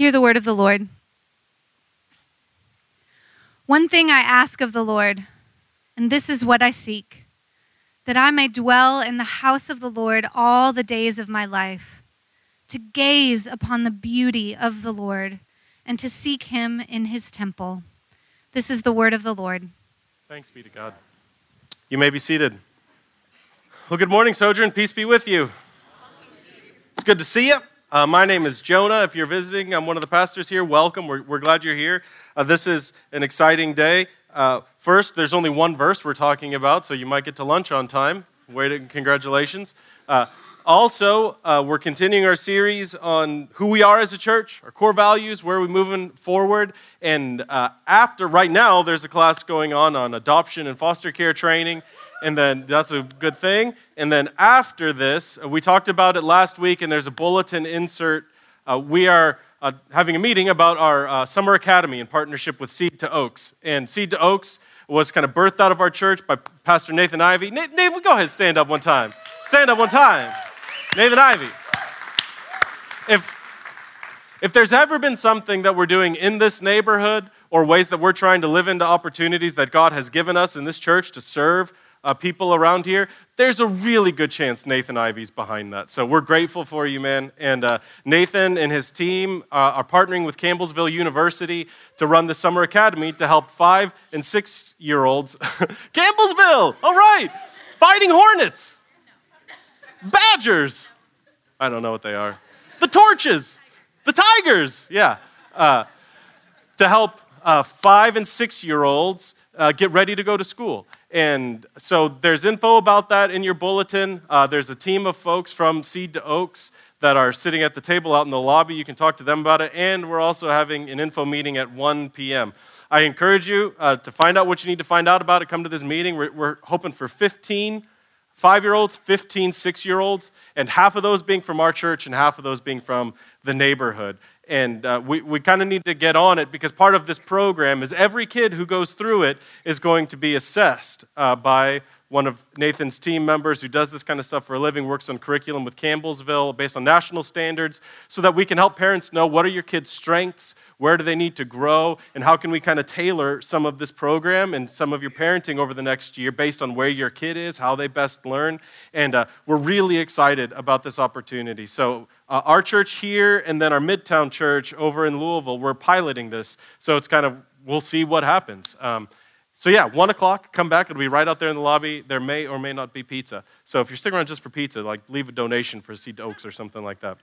Hear the word of the Lord. One thing I ask of the Lord, and this is what I seek that I may dwell in the house of the Lord all the days of my life, to gaze upon the beauty of the Lord, and to seek him in his temple. This is the word of the Lord. Thanks be to God. You may be seated. Well, good morning, Sojourn. Peace be with you. It's good to see you. Uh, my name is Jonah. If you're visiting, I'm one of the pastors here. Welcome. We're, we're glad you're here. Uh, this is an exciting day. Uh, first, there's only one verse we're talking about, so you might get to lunch on time. Wait, congratulations. Uh, also, uh, we're continuing our series on who we are as a church, our core values, where we're moving forward. And uh, after, right now, there's a class going on on adoption and foster care training and then that's a good thing. And then after this, uh, we talked about it last week, and there's a bulletin insert. Uh, we are uh, having a meeting about our uh, summer academy in partnership with Seed to Oaks. And Seed to Oaks was kind of birthed out of our church by Pastor Nathan Ivy. Nathan, go ahead, stand up one time. Stand up one time. Nathan Ivy. If, if there's ever been something that we're doing in this neighborhood or ways that we're trying to live into opportunities that God has given us in this church to serve uh, people around here, there's a really good chance Nathan Ivy's behind that. So we're grateful for you, man. And uh, Nathan and his team uh, are partnering with Campbellsville University to run the Summer Academy to help five and six year olds. Campbellsville, all right. Fighting Hornets, Badgers. I don't know what they are. The Torches, the Tigers, yeah. Uh, to help uh, five and six year olds uh, get ready to go to school. And so there's info about that in your bulletin. Uh, there's a team of folks from Seed to Oaks that are sitting at the table out in the lobby. You can talk to them about it. And we're also having an info meeting at 1 p.m. I encourage you uh, to find out what you need to find out about it. Come to this meeting. We're, we're hoping for 15 five year olds, 15 six year olds, and half of those being from our church and half of those being from the neighborhood and uh, we, we kind of need to get on it because part of this program is every kid who goes through it is going to be assessed uh, by one of Nathan's team members who does this kind of stuff for a living, works on curriculum with Campbellsville based on national standards, so that we can help parents know what are your kids' strengths, where do they need to grow, and how can we kind of tailor some of this program and some of your parenting over the next year based on where your kid is, how they best learn. And uh, we're really excited about this opportunity. So, uh, our church here and then our Midtown church over in Louisville, we're piloting this. So, it's kind of, we'll see what happens. Um, so, yeah, one o'clock, come back. It'll be right out there in the lobby. There may or may not be pizza. So, if you're sticking around just for pizza, like leave a donation for Seed to Oaks or something like that.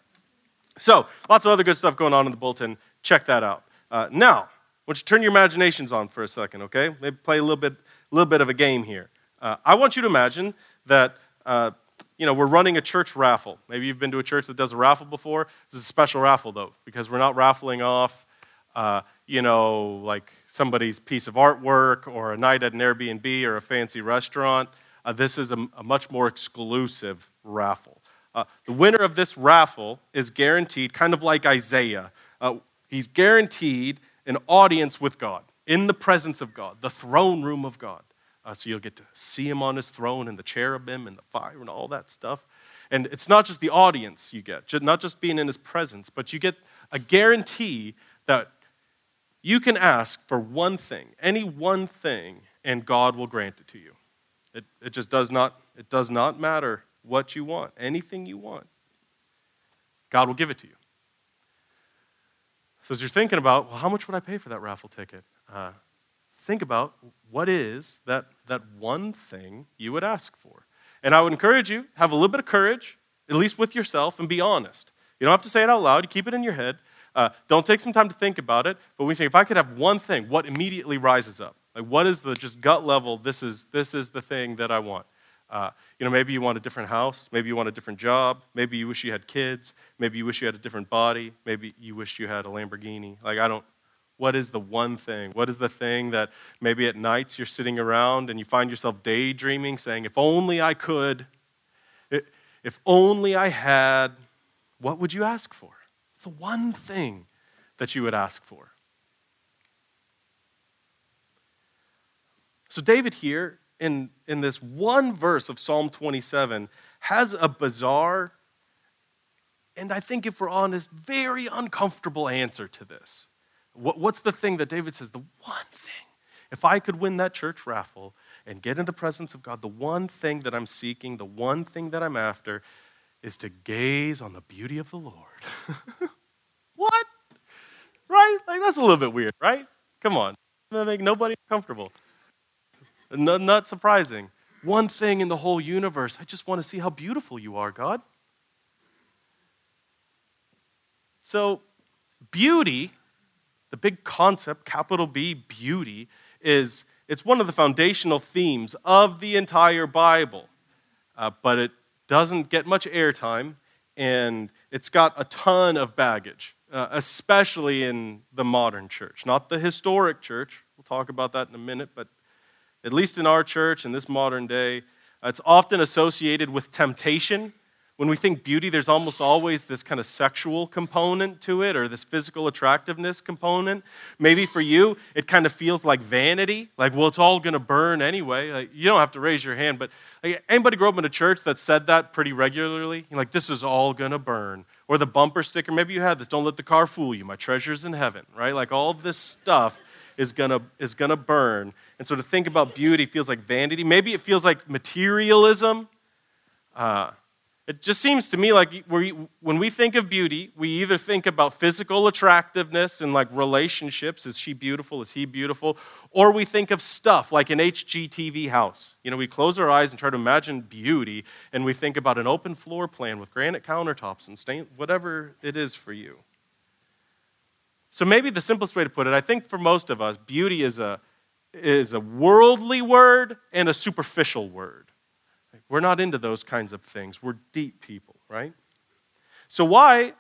So, lots of other good stuff going on in the bulletin. Check that out. Uh, now, I want you to turn your imaginations on for a second, okay? Maybe play a little bit, little bit of a game here. Uh, I want you to imagine that uh, you know, we're running a church raffle. Maybe you've been to a church that does a raffle before. This is a special raffle, though, because we're not raffling off uh, you know, like somebody's piece of artwork or a night at an Airbnb or a fancy restaurant. Uh, this is a, a, much more exclusive raffle. Uh, the winner of this raffle is guaranteed, kind of like Isaiah, uh, he's guaranteed an audience with God, in the presence of God, the throne room of God. Uh, so you'll get to see him on his throne and the cherubim and the fire and all that stuff. And it's not just the audience you get, not just being in his presence, but you get a guarantee that you can ask for one thing, any one thing, and God will grant it to you. It, it just does not, it does not matter what you want, anything you want. God will give it to you. So as you're thinking about, well, how much would I pay for that raffle ticket? Uh, think about what is that, that one thing you would ask for. And I would encourage you, have a little bit of courage, at least with yourself, and be honest. You don't have to say it out loud, you keep it in your head. Uh, don't take some time to think about it, but we think if I could have one thing, what immediately rises up? Like, what is the just gut level? This is, this is the thing that I want. Uh, you know, maybe you want a different house. Maybe you want a different job. Maybe you wish you had kids. Maybe you wish you had a different body. Maybe you wish you had a Lamborghini. Like, I don't, what is the one thing? What is the thing that maybe at nights you're sitting around and you find yourself daydreaming, saying, if only I could, if only I had, what would you ask for? It's the one thing that you would ask for. So, David here, in, in this one verse of Psalm 27, has a bizarre and I think if we're honest, very uncomfortable answer to this. What, what's the thing that David says? The one thing. If I could win that church raffle and get in the presence of God, the one thing that I'm seeking, the one thing that I'm after, is to gaze on the beauty of the Lord. what? Right? Like, that's a little bit weird, right? Come on. That make nobody comfortable. Not, surprising. One thing in the whole universe. I just want to see how beautiful you are, God. So, beauty, the big concept, capital B, beauty, is it's one of the foundational themes of the entire Bible. Uh, but it doesn't get much airtime, and it's got a ton of baggage, uh, especially in the modern church. Not the historic church, we'll talk about that in a minute, but at least in our church in this modern day, uh, it's often associated with temptation when we think beauty, there's almost always this kind of sexual component to it or this physical attractiveness component. Maybe for you, it kind of feels like vanity, like, well, it's all going to burn anyway. Like, you don't have to raise your hand, but like, anybody grow up in a church that said that pretty regularly? You're like, this is all going to burn. Or the bumper sticker, maybe you had this, don't let the car fool you, my treasure's in heaven, right? Like all this stuff is gonna, is gonna burn. And so to think about beauty feels like vanity. Maybe it feels like materialism. Uh, it just seems to me like when we think of beauty, we either think about physical attractiveness and like relationships is she beautiful, is he beautiful? Or we think of stuff like an HGTV house. You know, we close our eyes and try to imagine beauty, and we think about an open floor plan with granite countertops and stain, whatever it is for you. So maybe the simplest way to put it, I think for most of us, beauty is a, is a worldly word and a superficial word. We're not into those kinds of things. We're deep people, right? So, why,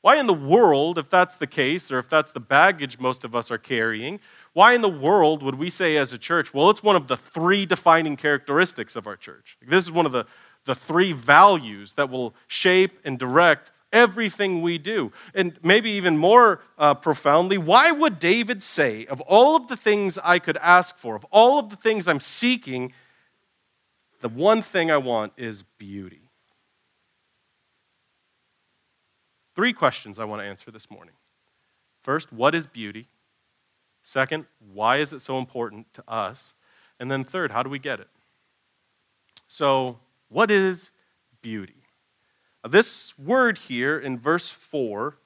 why in the world, if that's the case, or if that's the baggage most of us are carrying, why in the world would we say as a church, well, it's one of the three defining characteristics of our church? This is one of the, the three values that will shape and direct everything we do. And maybe even more uh, profoundly, why would David say, of all of the things I could ask for, of all of the things I'm seeking, the one thing I want is beauty. Three questions I want to answer this morning. First, what is beauty? Second, why is it so important to us? And then third, how do we get it? So, what is beauty? This word here in verse 4,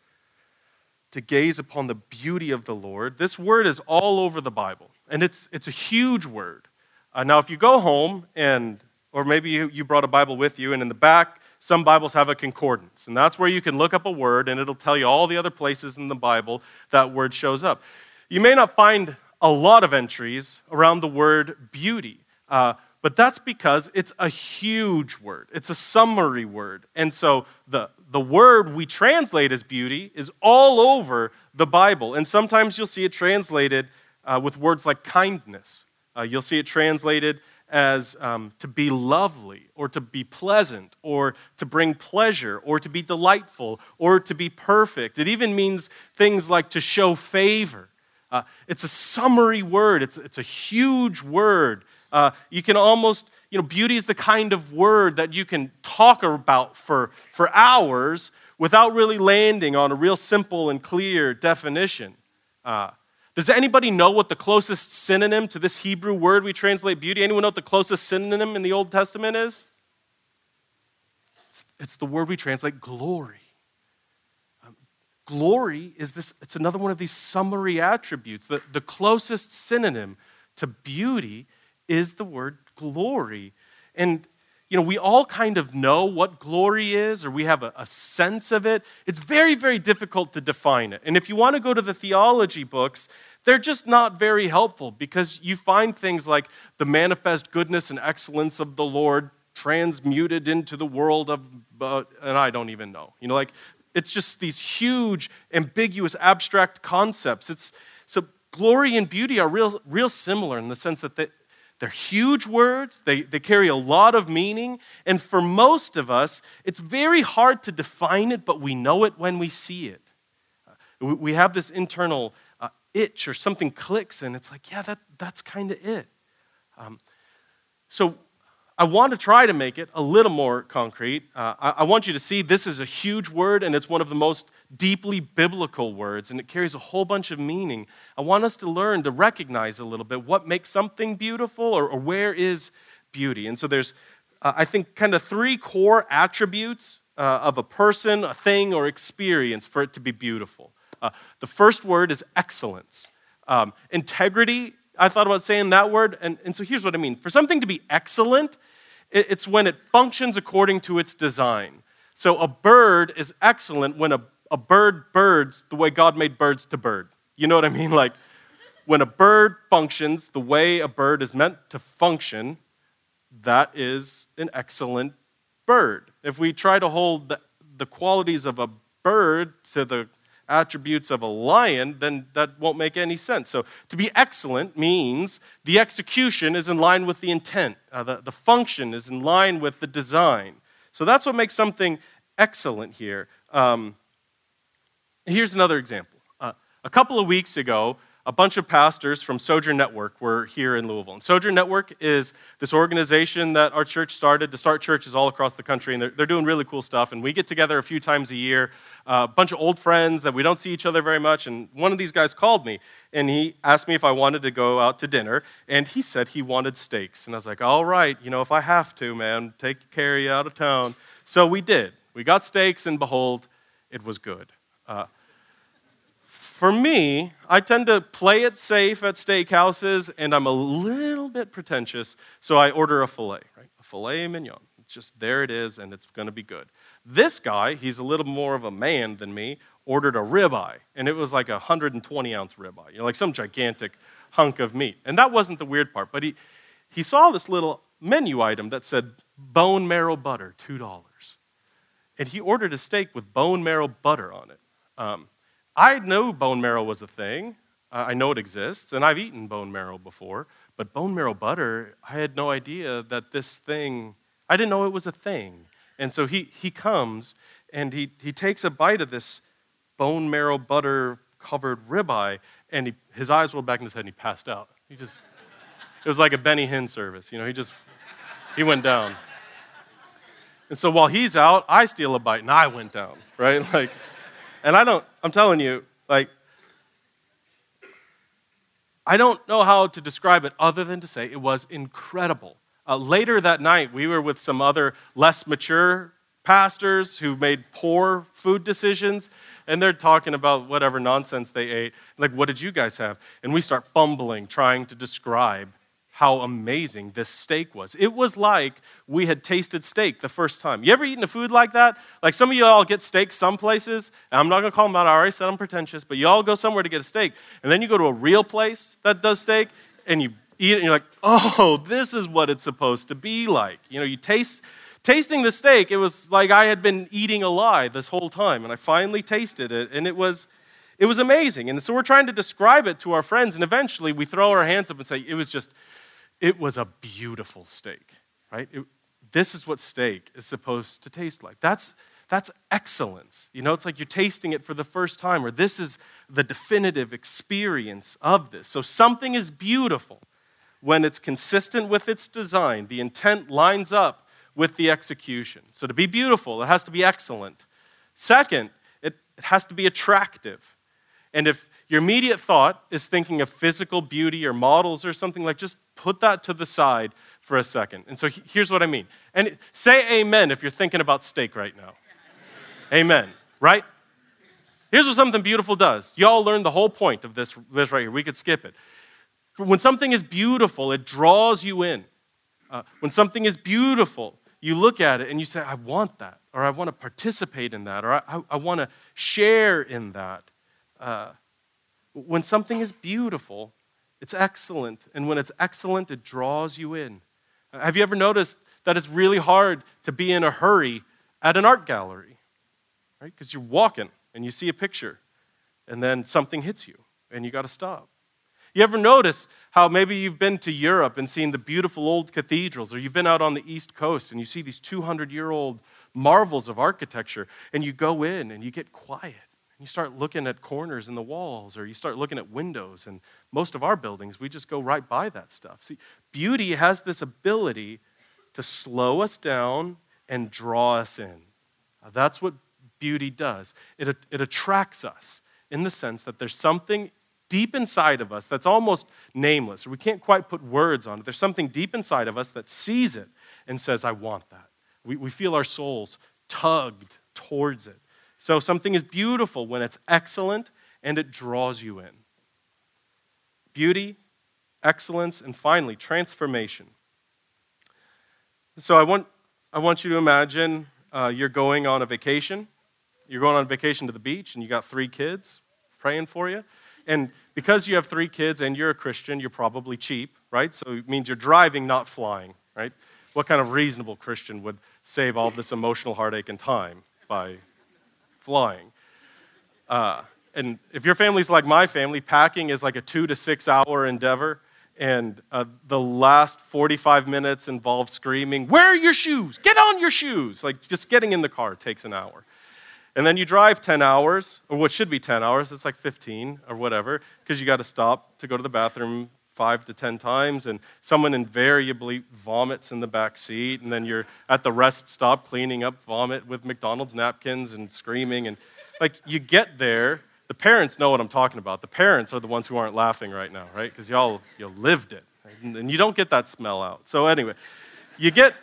to gaze upon the beauty of the Lord, this word is all over the Bible. And it's, it's a huge word. Uh, now, if you go home and or maybe you, brought a Bible with you, and in the back, some Bibles have a concordance. And that's where you can look up a word, and it'll tell you all the other places in the Bible that word shows up. You may not find a lot of entries around the word beauty, uh, but that's because it's a huge word. It's a summary word. And so the, the word we translate as beauty is all over the Bible. And sometimes you'll see it translated uh, with words like kindness. Uh, you'll see it translated as um, to be lovely or to be pleasant or to bring pleasure or to be delightful or to be perfect. It even means things like to show favor. Uh, it's a summary word, it's, it's a huge word. Uh, you can almost, you know, beauty is the kind of word that you can talk about for, for hours without really landing on a real simple and clear definition. Uh, does anybody know what the closest synonym to this Hebrew word we translate beauty? Anyone know what the closest synonym in the Old Testament is? It's, the word we translate glory. Um, glory is this, it's another one of these summary attributes. The, the closest synonym to beauty is the word glory. And you know, we all kind of know what glory is, or we have a, a, sense of it. It's very, very difficult to define it. And if you want to go to the theology books, they're just not very helpful because you find things like the manifest goodness and excellence of the Lord transmuted into the world of, uh, and I don't even know. You know, like it's just these huge, ambiguous, abstract concepts. It's so glory and beauty are real, real similar in the sense that they, they're huge words, they, they carry a lot of meaning, and for most of us, it's very hard to define it, but we know it when we see it. We have this internal itch or something clicks, and it's like, yeah, that, that's kind of it. Um, so I want to try to make it a little more concrete. Uh, I, I want you to see this is a huge word, and it's one of the most deeply biblical words, and it carries a whole bunch of meaning. I want us to learn to recognize a little bit what makes something beautiful or, or where is beauty. And so there's, uh, I think, kind of three core attributes uh, of a person, a thing, or experience for it to be beautiful. Uh, the first word is excellence. Um, integrity, I thought about saying that word, and, and so here's what I mean. For something to be excellent, it, it's when it functions according to its design. So a bird is excellent when a a bird birds the way God made birds to bird. You know what I mean? Like when a bird functions the way a bird is meant to function, that is an excellent bird. If we try to hold the, the qualities of a bird to the attributes of a lion, then that won't make any sense. So, to be excellent means the execution is in line with the intent, uh, the, the function is in line with the design. So, that's what makes something excellent here. Um, Here's another example. Uh, a couple of weeks ago, a bunch of pastors from Sojourn Network were here in Louisville. And Sojourn Network is this organization that our church started to start churches all across the country, and they're, they're doing really cool stuff. And we get together a few times a year, uh, a bunch of old friends that we don't see each other very much. And one of these guys called me, and he asked me if I wanted to go out to dinner, and he said he wanted steaks. And I was like, all right, you know, if I have to, man, take care of you out of town. So we did. We got steaks, and behold, it was good. Uh, for me, I tend to play it safe at steakhouses, and I'm a little bit pretentious, so I order a filet, right? A filet mignon. It's just there it is, and it's going to be good. This guy, he's a little more of a man than me, ordered a ribeye, and it was like a 120 ounce ribeye, you know, like some gigantic hunk of meat. And that wasn't the weird part, but he, he saw this little menu item that said bone marrow butter, $2. And he ordered a steak with bone marrow butter on it. Um, I know bone marrow was a thing. I know it exists, and I've eaten bone marrow before. But bone marrow butter, I had no idea that this thing, I didn't know it was a thing. And so he, he comes and he, he takes a bite of this bone marrow butter covered ribeye, and he, his eyes rolled back in his head and he passed out. He just, it was like a Benny Hinn service. You know, he just, he went down. And so while he's out, I steal a bite and I went down, right? Like, and I don't, I'm telling you, like, I don't know how to describe it other than to say it was incredible. Uh, later that night, we were with some other less mature pastors who made poor food decisions, and they're talking about whatever nonsense they ate. Like, what did you guys have? And we start fumbling, trying to describe how amazing this steak was. It was like we had tasted steak the first time. You ever eaten a food like that? Like some of you all get steak some places, and I'm not gonna call them out, I already said I'm pretentious, but you all go somewhere to get a steak, and then you go to a real place that does steak, and you eat it, and you're like, oh, this is what it's supposed to be like. You know, you taste, tasting the steak, it was like I had been eating a lie this whole time, and I finally tasted it, and it was. It was amazing. And so we're trying to describe it to our friends, and eventually we throw our hands up and say, it was just, it was a beautiful steak, right? It, this is what steak is supposed to taste like. That's, that's excellence. You know, it's like you're tasting it for the first time, or this is the definitive experience of this. So something is beautiful when it's consistent with its design, the intent lines up with the execution. So to be beautiful, it has to be excellent. Second, it, it has to be attractive. And if your immediate thought is thinking of physical beauty or models or something like just put that to the side for a second. And so here's what I mean. And say amen if you're thinking about steak right now. amen, right? Here's what something beautiful does. Y'all learned the whole point of this, this right here. We could skip it. When something is beautiful, it draws you in. Uh, when something is beautiful, you look at it and you say, I want that, or I want to participate in that, or I, I, want to share in that. Uh, when something is beautiful, it's excellent. And when it's excellent, it draws you in. Have you ever noticed that it's really hard to be in a hurry at an art gallery? Right? Because you're walking and you see a picture, and then something hits you, and you got to stop. You ever notice how maybe you've been to Europe and seen the beautiful old cathedrals, or you've been out on the East Coast and you see these 200 year old marvels of architecture, and you go in and you get quiet you start looking at corners in the walls, or you start looking at windows. And most of our buildings, we just go right by that stuff. See, beauty has this ability to slow us down and draw us in. Uh, that's what beauty does. It, it attracts us in the sense that there's something deep inside of us that's almost nameless, we can't quite put words on it. There's something deep inside of us that sees it and says, I want that. We, we feel our souls tugged towards it. So something is beautiful when it's excellent and it draws you in. Beauty, excellence, and finally, transformation. So I want, I want you to imagine uh, you're going on a vacation. You're going on vacation to the beach and you got three kids praying for you. And because you have three kids and you're a Christian, you're probably cheap, right? So it means you're driving, not flying, right? What kind of reasonable Christian would save all this emotional heartache and time by flying? Uh, and if your family's like my family, packing is like a two to six hour endeavor. And uh, the last 45 minutes involves screaming, Where are your shoes? Get on your shoes! Like just getting in the car takes an hour. And then you drive 10 hours, or what should be 10 hours, it's like 15 or whatever, because you got to stop to go to the bathroom five to 10 times, and someone invariably vomits in the back seat, and then you're at the rest stop cleaning up vomit with McDonald's napkins and screaming. And like you get there, the parents know what I'm talking about. The parents are the ones who aren't laughing right now, right? Because y'all you lived it. And you don't get that smell out. So, anyway, you get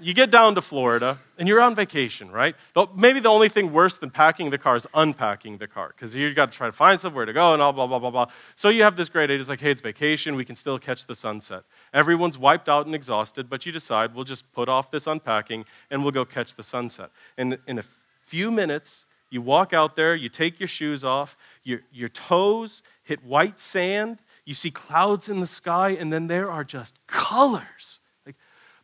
you get down to Florida and you're on vacation, right? Maybe the only thing worse than packing the car is unpacking the car because you've got to try to find somewhere to go and all blah, blah, blah, blah. So you have this great idea. It's like, hey, it's vacation. We can still catch the sunset. Everyone's wiped out and exhausted, but you decide we'll just put off this unpacking and we'll go catch the sunset. And in a few minutes, you walk out there, you take your shoes off, your, your toes hit white sand, you see clouds in the sky, and then there are just colors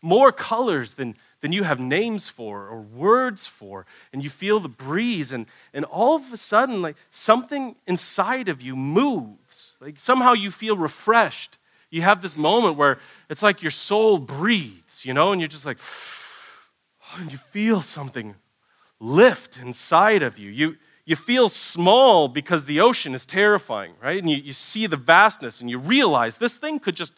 more colors than, than you have names for or words for. And you feel the breeze, and, and all of a sudden, like something inside of you moves. Like somehow you feel refreshed. You have this moment where it's like your soul breathes, you know, and you're just like, and you feel something lift inside of you. You, you feel small because the ocean is terrifying, right? And you, you see the vastness and you realize this thing could just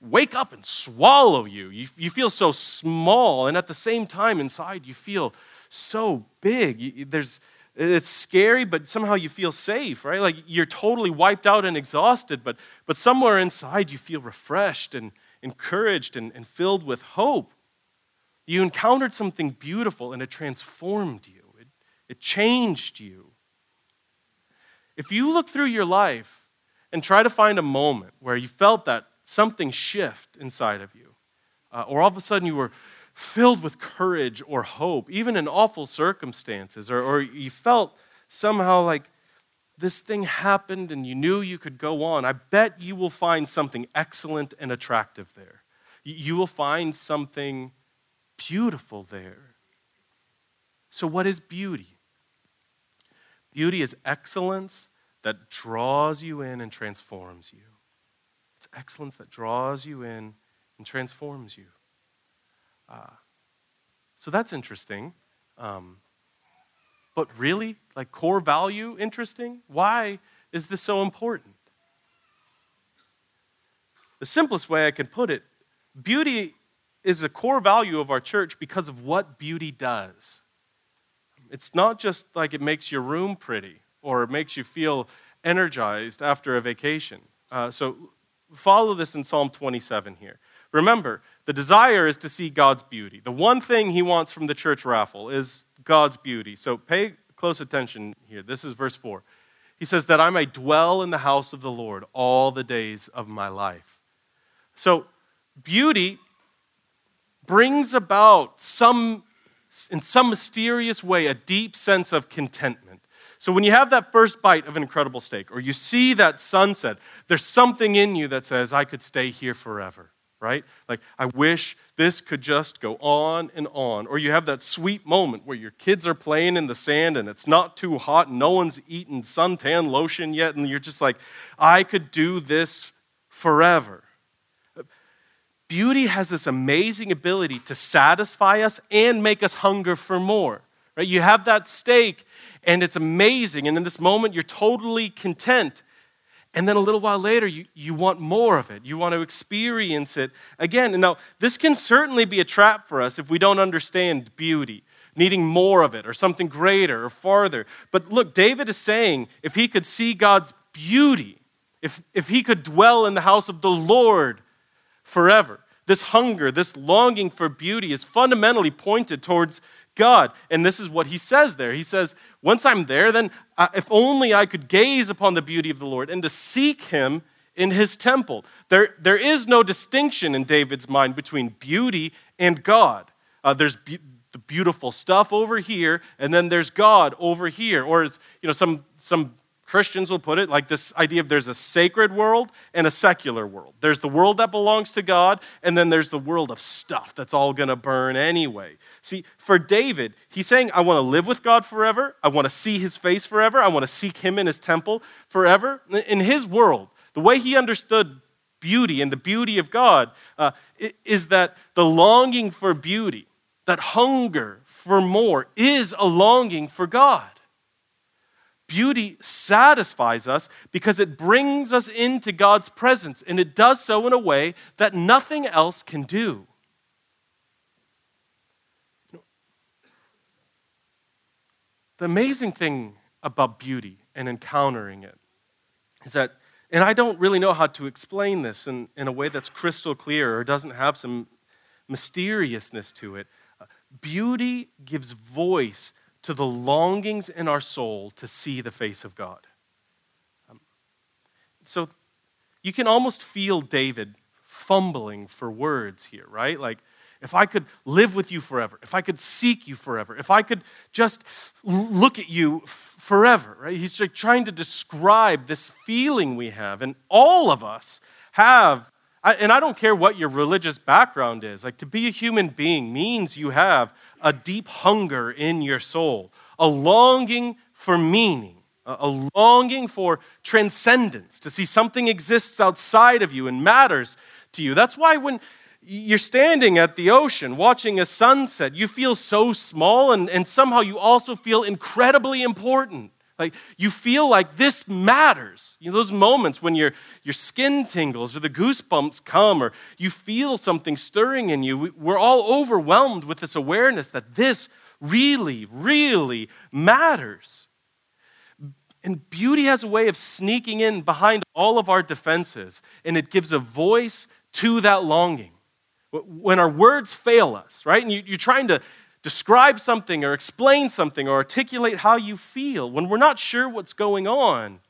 wake up and swallow you. you. You feel so small, and at the same time, inside, you feel so big. There's, it's scary, but somehow you feel safe, right? Like you're totally wiped out and exhausted, but, but somewhere inside, you feel refreshed and encouraged and, and filled with hope. You encountered something beautiful, and it transformed you, it, it changed you. If you look through your life and try to find a moment where you felt that something shift inside of you. Uh, or all of a sudden you were filled with courage or hope, even in awful circumstances, or, or you felt somehow like this thing happened and you knew you could go on. I bet you will find something excellent and attractive there. You will find something beautiful there. So, what is beauty? Beauty is excellence that draws you in and transforms you. It's excellence that draws you in and transforms you. Uh, so that's interesting. Um, but really, like core value, interesting? Why is this so important? The simplest way I can put it beauty is a core value of our church because of what beauty does. It's not just like it makes your room pretty or it makes you feel energized after a vacation. Uh, so follow this in Psalm 27 here. Remember, the desire is to see God's beauty. The one thing he wants from the church raffle is God's beauty. So pay close attention here. This is verse 4. He says, That I may dwell in the house of the Lord all the days of my life. So, beauty brings about some, in some mysterious way, a deep sense of contentment. So when you have that first bite of an incredible steak, or you see that sunset, there's something in you that says, I could stay here forever, right? Like, I wish this could just go on and on. Or you have that sweet moment where your kids are playing in the sand and it's not too hot, and no one's eaten suntan lotion yet, and you're just like, I could do this forever. Beauty has this amazing ability to satisfy us and make us hunger for more. Right? You have that steak and it's amazing. And in this moment, you're totally content. And then a little while later, you, you want more of it. You want to experience it again. And now, this can certainly be a trap for us if we don't understand beauty, needing more of it or something greater or farther. But look, David is saying if he could see God's beauty, if, if he could dwell in the house of the Lord forever, this hunger, this longing for beauty is fundamentally pointed towards God. And this is what he says there. He says, Once I'm there, then uh, if only I could gaze upon the beauty of the Lord and to seek him in his temple. There, there is no distinction in David's mind between beauty and God. Uh, there's be- the beautiful stuff over here, and then there's God over here. Or as you know, some, some Christians will put it like this idea of there's a sacred world and a secular world. There's the world that belongs to God, and then there's the world of stuff that's all going to burn anyway. See, for David, he's saying, I want to live with God forever. I want to see his face forever. I want to seek him in his temple forever. In his world, the way he understood beauty and the beauty of God uh, is that the longing for beauty, that hunger for more, is a longing for God. Beauty satisfies us because it brings us into God's presence, and it does so in a way that nothing else can do. The amazing thing about beauty and encountering it is that, and I don't really know how to explain this in, in a way that's crystal clear or doesn't have some mysteriousness to it. Uh, beauty gives voice to the longings in our soul to see the face of God. Um, so you can almost feel David fumbling for words here, right? Like, if I could live with you forever, if I could seek you forever, if I could just look at you forever, right? He's like trying to describe this feeling we have. And all of us have, and I don't care what your religious background is, like to be a human being means you have a deep hunger in your soul, a longing for meaning, a longing for transcendence, to see something exists outside of you and matters to you. That's why when you're standing at the ocean watching a sunset, you feel so small and, and somehow you also feel incredibly important. Like you feel like this matters. You know, those moments when your, your skin tingles or the goosebumps come or you feel something stirring in you, we're all overwhelmed with this awareness that this really, really matters. And beauty has a way of sneaking in behind all of our defenses, and it gives a voice to that longing. When our words fail us, right? And you're trying to describe something or explain something or articulate how you feel, when we're not sure what's going on,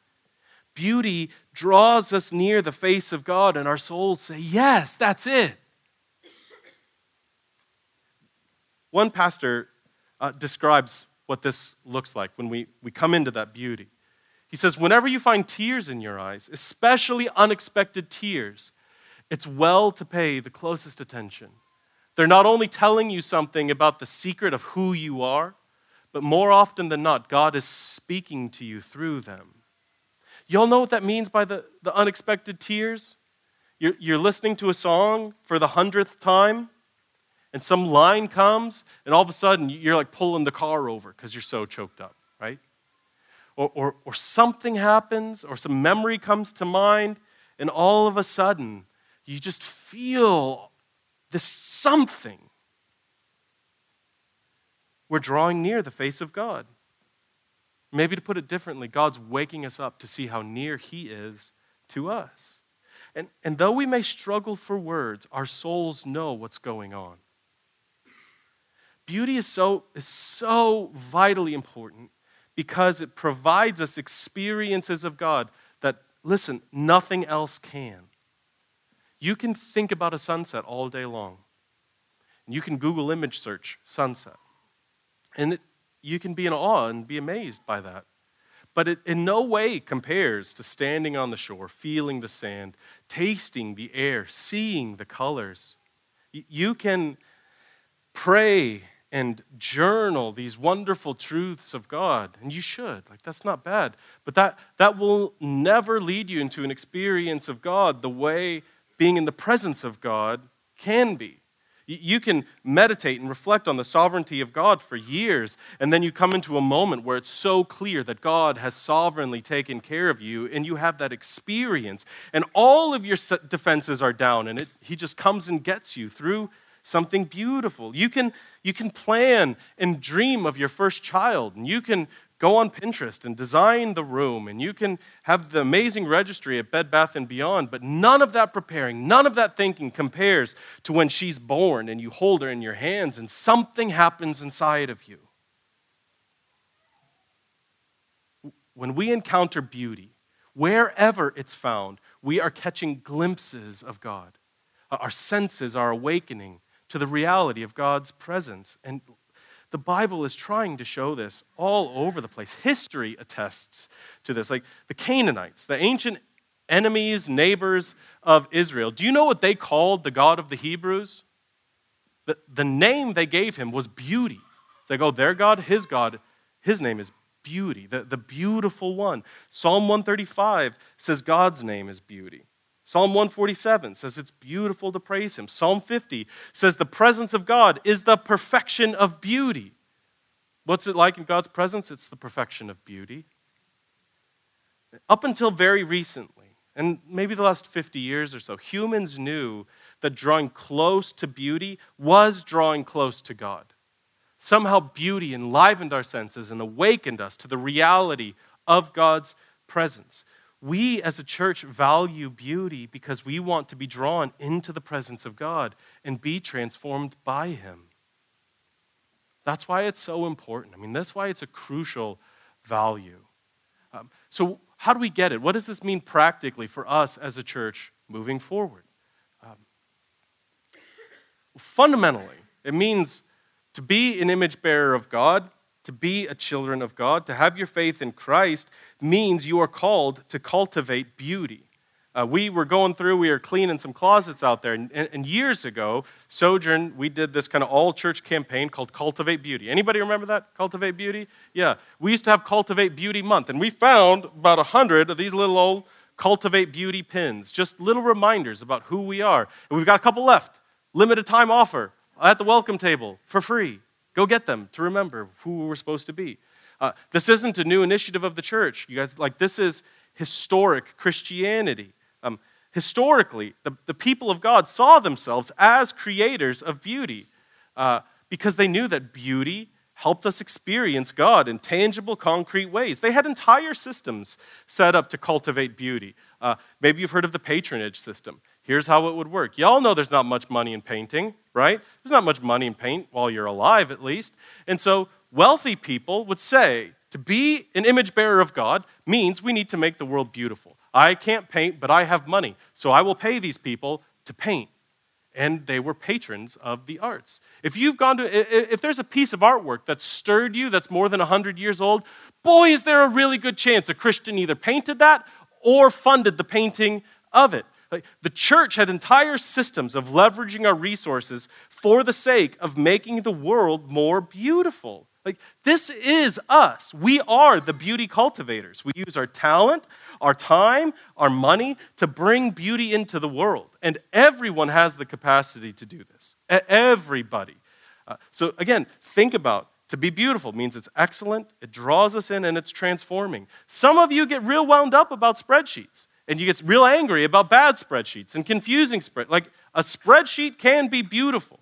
beauty draws us near the face of God and our souls say, Yes, that's it. One pastor uh, describes what this looks like when we, we come into that beauty. He says, Whenever you find tears in your eyes, especially unexpected tears, it's well to pay the closest attention they're not only telling you something about the secret of who you are, but more often than not, God is speaking to you through them. Y'all know what that means by the, the unexpected tears? You're, you're listening to a song for the hundredth time, and some line comes, and all of a sudden you're like pulling the car over because you're so choked up, right? Or, or, or something happens, or some memory comes to mind, and all of a sudden you just feel this something. We're drawing near the face of God. Maybe to put it differently, God's waking us up to see how near He is to us. And, and though we may struggle for words, our souls know what's going on. Beauty is so, is so vitally important because it provides us experiences of God that, listen, nothing else can. You can think about a sunset all day long. And you can Google image search sunset. And it, you can be in awe and be amazed by that. But it in no way compares to standing on the shore, feeling the sand, tasting the air, seeing the colors. You can pray and journal these wonderful truths of God, and you should. Like, that's not bad. But that, that will never lead you into an experience of God the way being in the presence of God can be. You can meditate and reflect on the sovereignty of God for years, and then you come into a moment where it's so clear that God has sovereignly taken care of you, and you have that experience, and all of your defenses are down, and it, He just comes and gets you through something beautiful. You can, you can plan and dream of your first child, and you can go on Pinterest and design the room, and you can have the amazing registry at Bed Bath and Beyond, but none of that preparing, none of that thinking compares to when she's born and you hold her in your hands and something happens inside of you. When we encounter beauty, wherever it's found, we are catching glimpses of God. Our senses are awakening to the reality of God's presence. And the Bible is trying to show this all over the place. History attests to this. Like the Canaanites, the ancient enemies, neighbors of Israel. Do you know what they called the God of the Hebrews? The, the name they gave him was beauty. They oh, go, their God, his God, his name is beauty, the, the beautiful one. Psalm 135 says God's name is beauty. Psalm 147 says it's beautiful to praise Him. Psalm 50 says the presence of God is the perfection of beauty. What's it like in God's presence? It's the perfection of beauty. Up until very recently, and maybe the last 50 years or so, humans knew that drawing close to beauty was drawing close to God. Somehow, beauty enlivened our senses and awakened us to the reality of God's presence we as a church value beauty because we want to be drawn into the presence of God and be transformed by Him. That's why it's so important. I mean, that's why it's a crucial value. Um, so, how do we get it? What does this mean practically for us as a church moving forward? Um, fundamentally, it means to be an image bearer of God to be a children of God, to have your faith in Christ, means you are called to cultivate beauty. Uh, we were going through, we were cleaning some closets out there, and, and years ago, Sojourn, we did this kind of all church campaign called Cultivate Beauty. Anybody remember that? Cultivate Beauty? Yeah. We used to have Cultivate Beauty Month, and we found about a hundred of these little old Cultivate Beauty pins, just little reminders about who we are. And we've got a couple left. Limited time offer at the welcome table for free. Go get them to remember who we're supposed to be. Uh, this isn't a new initiative of the church. You guys, like, this is historic Christianity. Um, historically, the, the people of God saw themselves as creators of beauty uh, because they knew that beauty helped us experience God in tangible, concrete ways. They had entire systems set up to cultivate beauty. Uh, maybe you've heard of the patronage system. Here's how it would work. Y'all know there's not much money in painting, right? There's not much money in paint while you're alive, at least. And so wealthy people would say, to be an image bearer of God means we need to make the world beautiful. I can't paint, but I have money, so I will pay these people to paint. And they were patrons of the arts. If you've gone to, if there's a piece of artwork that stirred you that's more than 100 years old, boy, is there a really good chance a Christian either painted that or funded the painting of it. Like, the church had entire systems of leveraging our resources for the sake of making the world more beautiful. Like, this is us. We are the beauty cultivators. We use our talent, our time, our money to bring beauty into the world. And everyone has the capacity to do this. Everybody. Uh, so, again, think about to be beautiful means it's excellent, it draws us in, and it's transforming. Some of you get real wound up about spreadsheets and you get real angry about bad spreadsheets and confusing spread. Like a spreadsheet can be beautiful.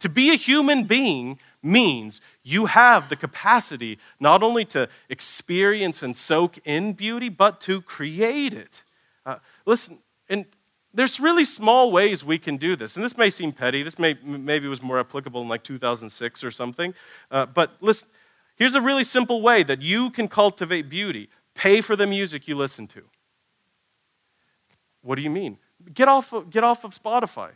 To be a human being means you have the capacity not only to experience and soak in beauty, but to create it. Uh, listen, and there's really small ways we can do this. And this may seem petty. This may, maybe was more applicable in like 2006 or something. Uh, but listen, here's a really simple way that you can cultivate beauty pay for the music you listen to. What do you mean? Get off, of, get off of Spotify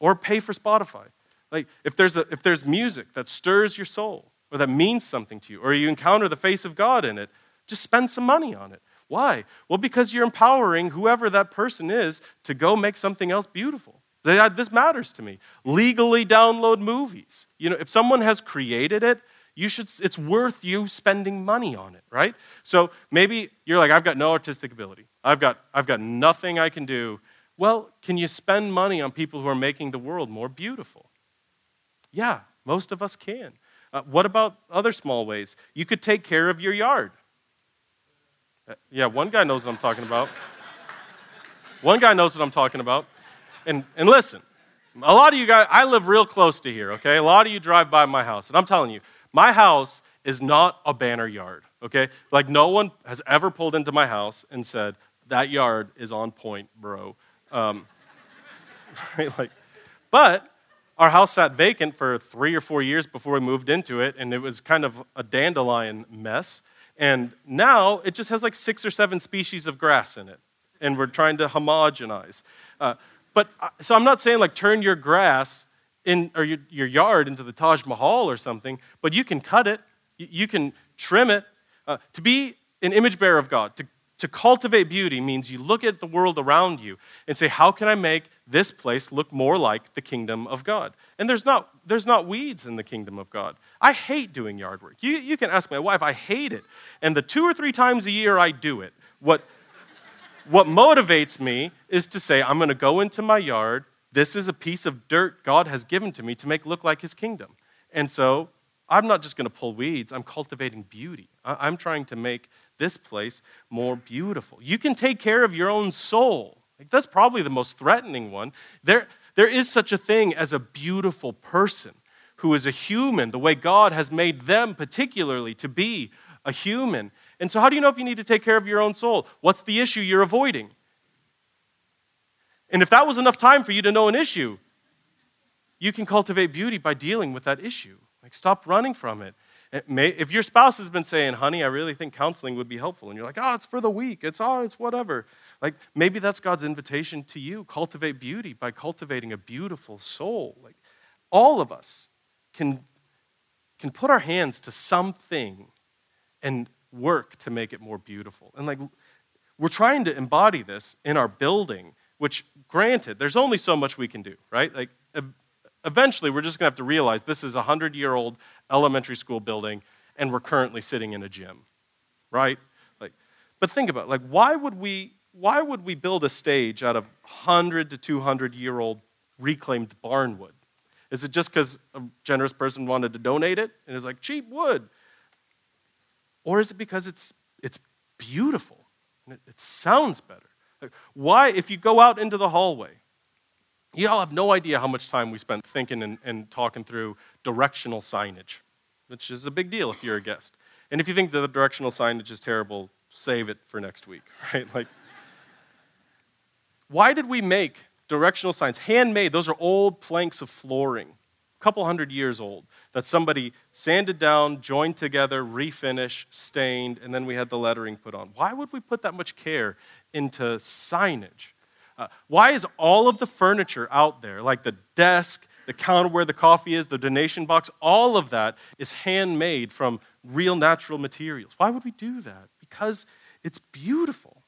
or pay for Spotify. Like, if there's, a, if there's music that stirs your soul or that means something to you, or you encounter the face of God in it, just spend some money on it. Why? Well, because you're empowering whoever that person is to go make something else beautiful. This matters to me. Legally download movies. You know, if someone has created it, you should, it's worth you spending money on it, right? So maybe you're like, I've got no artistic ability. I've got, I've got nothing I can do. Well, can you spend money on people who are making the world more beautiful? Yeah, most of us can. Uh, what about other small ways? You could take care of your yard. Uh, yeah, one guy knows what I'm talking about. one guy knows what I'm talking about. And, and listen, a lot of you guys, I live real close to here, okay? A lot of you drive by my house. And I'm telling you, my house is not a banner yard, okay? Like, no one has ever pulled into my house and said, that yard is on point, bro. Um, right? Like, but our house sat vacant for three or four years before we moved into it, and it was kind of a dandelion mess. And now it just has like six or seven species of grass in it, and we're trying to homogenize. Uh, but uh, so I'm not saying like turn your grass in or your, your yard into the Taj Mahal or something, but you can cut it, you can trim it. Uh, to be an image bearer of God, to to cultivate beauty means you look at the world around you and say, how can I make this place look more like the kingdom of God? And there's not, there's not weeds in the kingdom of God. I hate doing yard work. You, you can ask my wife, I hate it. And the two or three times a year I do it, what, what motivates me is to say, I'm going to go into my yard. This is a piece of dirt God has given to me to make look like his kingdom. And so I'm not just going to pull weeds, I'm cultivating beauty. I'm trying to make this place more beautiful. You can take care of your own soul. Like, that's probably the most threatening one. There, there is such a thing as a beautiful person who is a human, the way God has made them particularly to be a human. And so, how do you know if you need to take care of your own soul? What's the issue you're avoiding? And if that was enough time for you to know an issue, you can cultivate beauty by dealing with that issue. Like, stop running from it May, if your spouse has been saying, honey, I really think counseling would be helpful, and you're like, oh, it's for the weak, it's, oh, it's whatever. Like, maybe that's God's invitation to you. Cultivate beauty by cultivating a beautiful soul. Like, all of us can, can put our hands to something and work to make it more beautiful. And, like, we're trying to embody this in our building, which, granted, there's only so much we can do, right? Like, eventually we're just going to have to realize this is a 100 year old elementary school building and we're currently sitting in a gym right like but think about it. like why would we why would we build a stage out of 100 to 200 year old reclaimed barn wood is it just because a generous person wanted to donate it and it's like cheap wood or is it because it's it's beautiful and it, it sounds better why if you go out into the hallway you all have no idea how much time we spent thinking and, and talking through directional signage, which is a big deal if you're a guest. And if you think that the directional signage is terrible, save it for next week, right? Like, why did we make directional signs? Handmade, those are old planks of flooring, a couple hundred years old, that somebody sanded down, joined together, refinished, stained, and then we had the lettering put on. Why would we put that much care into signage? Uh, why is all of the furniture out there, like the desk, the counter where the coffee is, the donation box, all of that is handmade from real natural materials? Why would we do that? Because it's beautiful.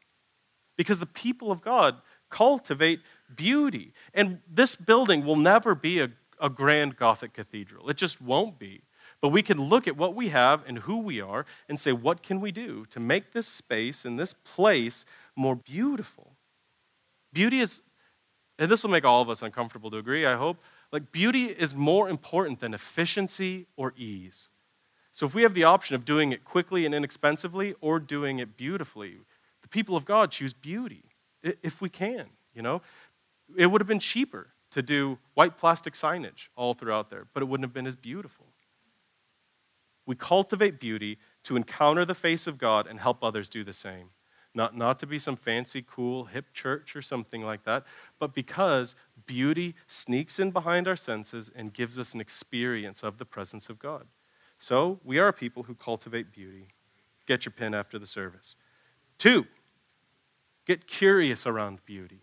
Because the people of God cultivate beauty. And this building will never be a, a grand Gothic cathedral, it just won't be. But we can look at what we have and who we are and say, what can we do to make this space and this place more beautiful? Beauty is, and this will make all of us uncomfortable to agree, I hope. Like, beauty is more important than efficiency or ease. So, if we have the option of doing it quickly and inexpensively or doing it beautifully, the people of God choose beauty if we can, you know. It would have been cheaper to do white plastic signage all throughout there, but it wouldn't have been as beautiful. We cultivate beauty to encounter the face of God and help others do the same. Not, not to be some fancy, cool, hip church or something like that, but because beauty sneaks in behind our senses and gives us an experience of the presence of God. So we are people who cultivate beauty. Get your pen after the service. Two, get curious around beauty.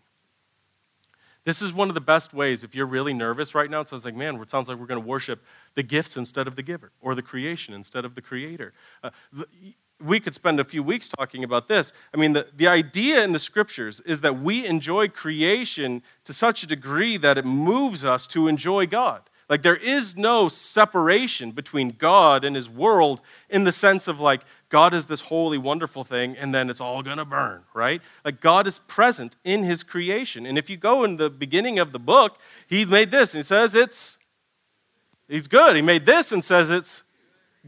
This is one of the best ways if you're really nervous right now. It sounds like, man, it sounds like we're going to worship the gifts instead of the giver or the creation instead of the creator. Uh, we could spend a few weeks talking about this. I mean, the, the idea in the scriptures is that we enjoy creation to such a degree that it moves us to enjoy God. Like, there is no separation between God and his world in the sense of like, God is this holy, wonderful thing, and then it's all gonna burn, right? Like, God is present in his creation. And if you go in the beginning of the book, he made this, and he says, It's He's good. He made this and says it's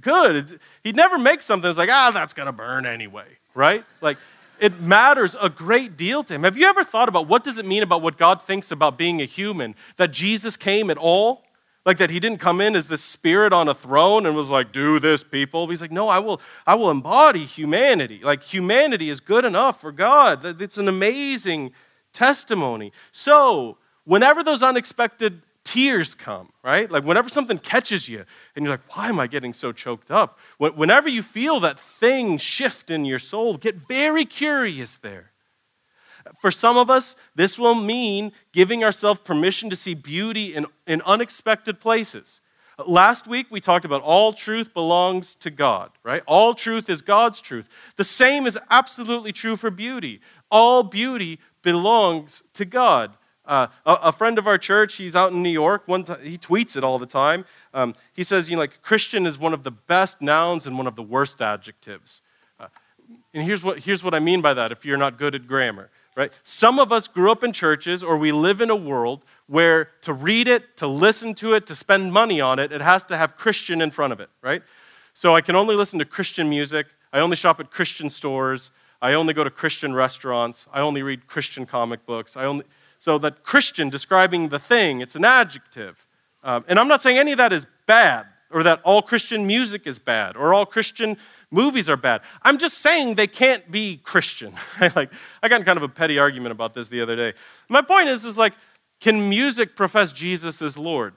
good. He'd never makes something that's like, ah, that's going to burn anyway, right? Like, it matters a great deal to him. Have you ever thought about what does it mean about what God thinks about being a human? That Jesus came at all? Like that he didn't come in as the spirit on a throne and was like, do this, people. He's like, no, I will, I will embody humanity. Like humanity is good enough for God. It's an amazing testimony. So, whenever those unexpected tears come, right? Like whenever something catches you and you're like, why am I getting so choked up? Whenever you feel that thing shift in your soul, get very curious there. For some of us, this will mean giving ourselves permission to see beauty in, in unexpected places. Last week, we talked about all truth belongs to God, right? All truth is God's truth. The same is absolutely true for beauty. All beauty belongs to God. Uh, a, a, friend of our church, he's out in New York. One time, he tweets it all the time. Um, he says, you know, like Christian is one of the best nouns and one of the worst adjectives. Uh, and here's what, here's what I mean by that if you're not good at grammar, right? Some of us grew up in churches or we live in a world where to read it, to listen to it, to spend money on it, it has to have Christian in front of it, right? So I can only listen to Christian music. I only shop at Christian stores. I only go to Christian restaurants. I only read Christian comic books. I only so that Christian describing the thing, it's an adjective. Um, and I'm not saying any of that is bad or that all Christian music is bad or all Christian movies are bad. I'm just saying they can't be Christian. like I got in kind of a petty argument about this the other day. My point is, is like, can music profess Jesus as Lord?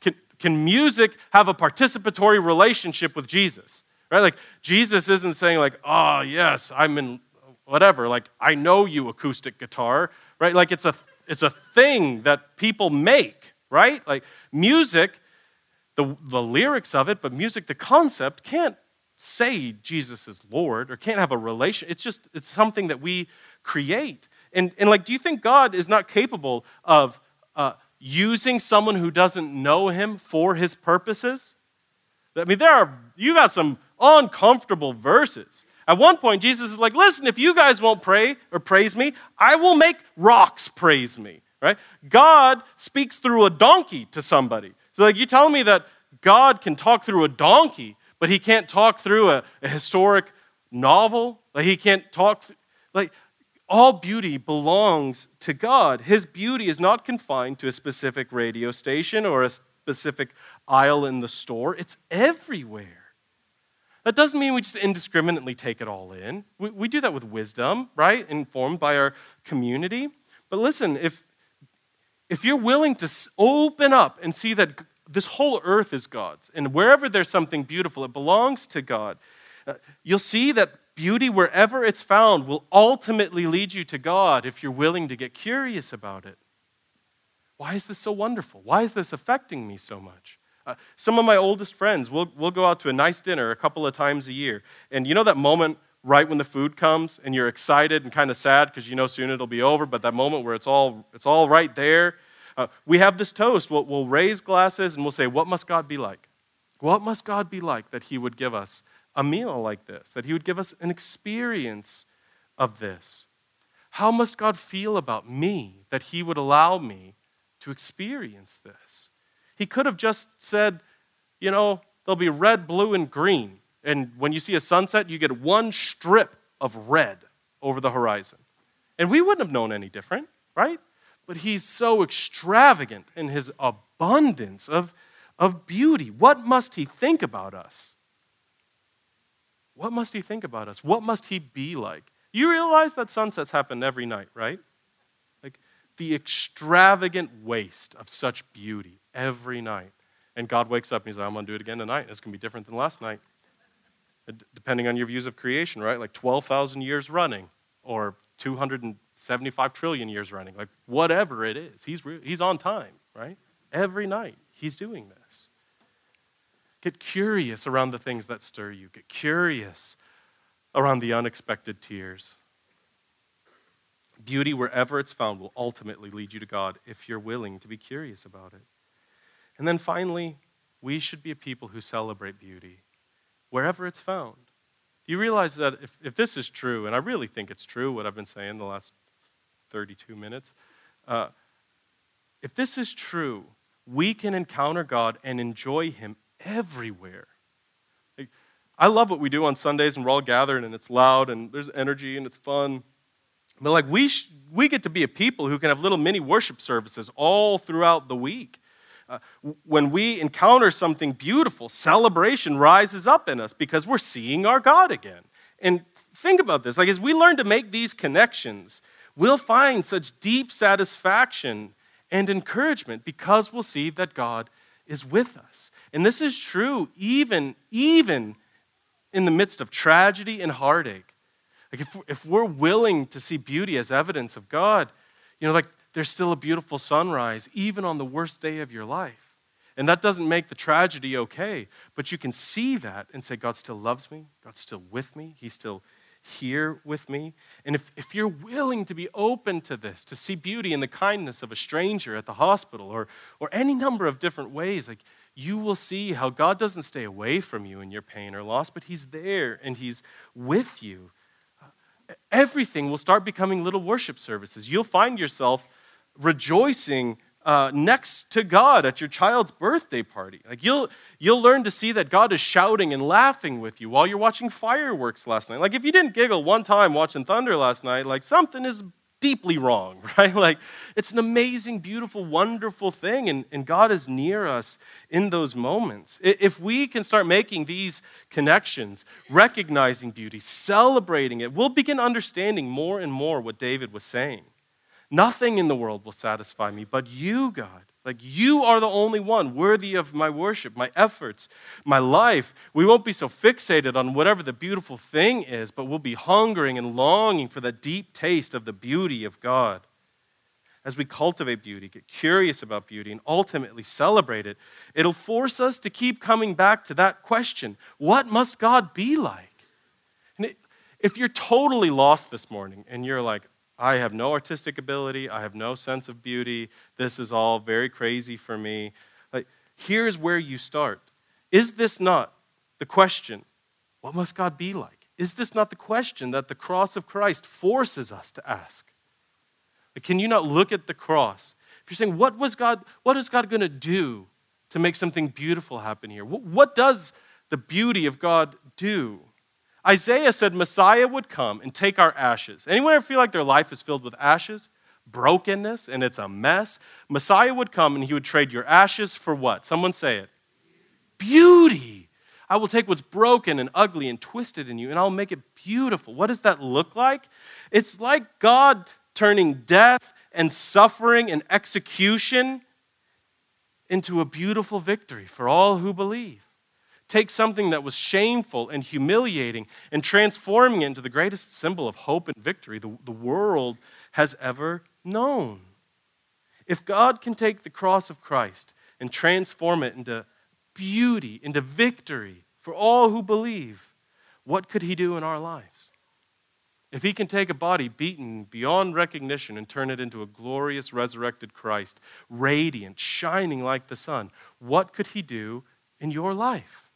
Can, can music have a participatory relationship with Jesus? Right? Like Jesus isn't saying like, oh yes, I'm in whatever. Like, I know you acoustic guitar, right? Like, it's a, it's a thing that people make, right? Like, music, the, the lyrics of it, but music, the concept, can't say Jesus is Lord or can't have a relation. It's just, it's something that we create. And, and like, do you think God is not capable of uh, using someone who doesn't know him for his purposes? I mean, there are, you got some uncomfortable verses at one point, Jesus is like, listen, if you guys won't pray or praise me, I will make rocks praise me, right? God speaks through a donkey to somebody. So, like, you tell me that God can talk through a donkey, but he can't talk through a, a historic novel? Like, he can't talk, th- like, all beauty belongs to God. His beauty is not confined to a specific radio station or a specific aisle in the store, it's everywhere. That doesn't mean we just indiscriminately take it all in. We, we do that with wisdom, right? Informed by our community. But listen, if, if you're willing to open up and see that this whole earth is God's, and wherever there's something beautiful, it belongs to God, uh, you'll see that beauty, wherever it's found, will ultimately lead you to God if you're willing to get curious about it. Why is this so wonderful? Why is this affecting me so much? Uh, some of my oldest friends, we'll, we'll go out to a nice dinner a couple of times a year. And you know that moment right when the food comes and you're excited and kind of sad because you know soon it'll be over, but that moment where it's all, it's all right there? Uh, we have this toast. We'll, we'll raise glasses and we'll say, What must God be like? What must God be like that He would give us a meal like this, that He would give us an experience of this? How must God feel about me that He would allow me to experience this? He could have just said, you know, there'll be red, blue, and green. And when you see a sunset, you get one strip of red over the horizon. And we wouldn't have known any different, right? But he's so extravagant in his abundance of, of beauty. What must he think about us? What must he think about us? What must he be like? You realize that sunsets happen every night, right? Like the extravagant waste of such beauty every night. And God wakes up and he's like, I'm going to do it again tonight. It's going to be different than last night. Depending on your views of creation, right? Like 12,000 years running or 275 trillion years running. Like whatever it is, he's, re- he's on time, right? Every night he's doing this. Get curious around the things that stir you. Get curious around the unexpected tears. Beauty, wherever it's found, will ultimately lead you to God if you're willing to be curious about it. And then finally, we should be a people who celebrate beauty wherever it's found. You realize that if, if this is true, and I really think it's true, what I've been saying the last 32 minutes, uh, if this is true, we can encounter God and enjoy Him everywhere. I love what we do on Sundays and we're all gathered and it's loud and there's energy and it's fun. But like we, sh- we get to be a people who can have little mini worship services all throughout the week. Uh, when we encounter something beautiful, celebration rises up in us because we're seeing our God again. And think about this like, as we learn to make these connections, we'll find such deep satisfaction and encouragement because we'll see that God is with us. And this is true even, even in the midst of tragedy and heartache. Like if, if we're willing to see beauty as evidence of God, you know, like there's still a beautiful sunrise, even on the worst day of your life. And that doesn't make the tragedy okay, but you can see that and say, God still loves me, God's still with me, He's still here with me. And if, if you're willing to be open to this, to see beauty in the kindness of a stranger at the hospital or, or any number of different ways, like you will see how God doesn't stay away from you in your pain or loss, but He's there and He's with you. Uh, everything will start becoming little worship services. You'll find yourself rejoicing uh, next to God at your child's birthday party. Like you'll, you'll learn to see that God is shouting and laughing with you while you're watching fireworks last night. Like if you didn't giggle one time watching thunder last night, like something is deeply wrong, right? Like it's an amazing, beautiful, wonderful thing, and, and God is near us in those moments. If we can start making these connections, recognizing beauty, celebrating it, we'll begin understanding more and more what David was saying. Nothing in the world will satisfy me but you, God. Like you are the only one worthy of my worship, my efforts, my life. We won't be so fixated on whatever the beautiful thing is, but we'll be hungering and longing for the deep taste of the beauty of God. As we cultivate beauty, get curious about beauty, and ultimately celebrate it, it'll force us to keep coming back to that question what must God be like? And if you're totally lost this morning and you're like, I have no artistic ability. I have no sense of beauty. This is all very crazy for me. Like, here's where you start. Is this not the question? What must God be like? Is this not the question that the cross of Christ forces us to ask? Like, can you not look at the cross? If you're saying, what was God, what is God going to do to make something beautiful happen here? What, what does the beauty of God do? Isaiah said Messiah would come and take our ashes. Anyone ever feel like their life is filled with ashes? Brokenness and it's a mess? Messiah would come and he would trade your ashes for what? Someone say it. Beauty. I will take what's broken and ugly and twisted in you and I'll make it beautiful. What does that look like? It's like God turning death and suffering and execution into a beautiful victory for all who believe take something that was shameful and humiliating and transforming it into the greatest symbol of hope and victory the, the world has ever known. If God can take the cross of Christ and transform it into beauty, into victory for all who believe, what could He do in our lives? If He can take a body beaten beyond recognition and turn it into a glorious resurrected Christ, radiant, shining like the sun, what could He do in your life?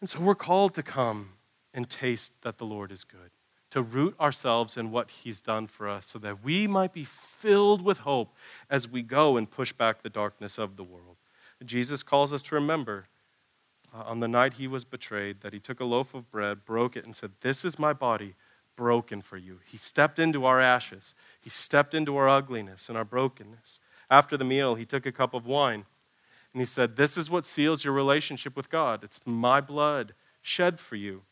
And so we're called to come and taste that the Lord is good, to root ourselves in what He's done for us so that we might be filled with hope as we go and push back the darkness of the world. Jesus calls us to remember uh, on the night He was betrayed that He took a loaf of bread, broke it, and said, This is my body broken for you. He stepped into our ashes, He stepped into our ugliness and our brokenness. After the meal, He took a cup of wine. And he said, This is what seals your relationship with God. It's my blood shed for you.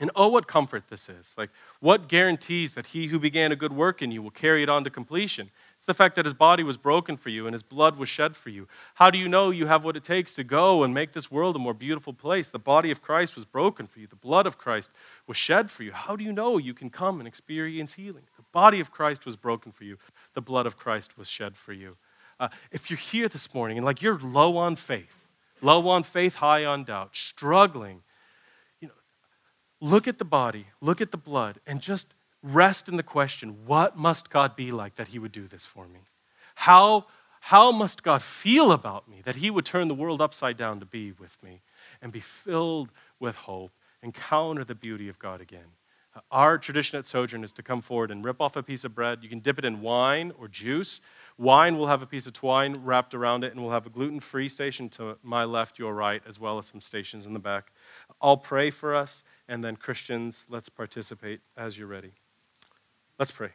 And oh, what comfort this is. Like, what guarantees that he who began a good work in you will carry it on to completion? It's the fact that his body was broken for you and his blood was shed for you. How do you know you have what it takes to go and make this world a more beautiful place? The body of Christ was broken for you, the blood of Christ was shed for you. How do you know you can come and experience healing? The body of Christ was broken for you, the blood of Christ was shed for you. Uh, if you're here this morning and like you're low on faith, low on faith, high on doubt, struggling, you know, look at the body, look at the blood, and just rest in the question what must God be like that He would do this for me? How, how must God feel about me that He would turn the world upside down to be with me and be filled with hope, encounter the beauty of God again? Our tradition at Sojourn is to come forward and rip off a piece of bread. You can dip it in wine or juice, Wine, we'll have a piece of twine wrapped around it, and we'll have a gluten free station to my left, your right, as well as some stations in the back. I'll pray for us, and then Christians, let's participate as you're ready. Let's pray.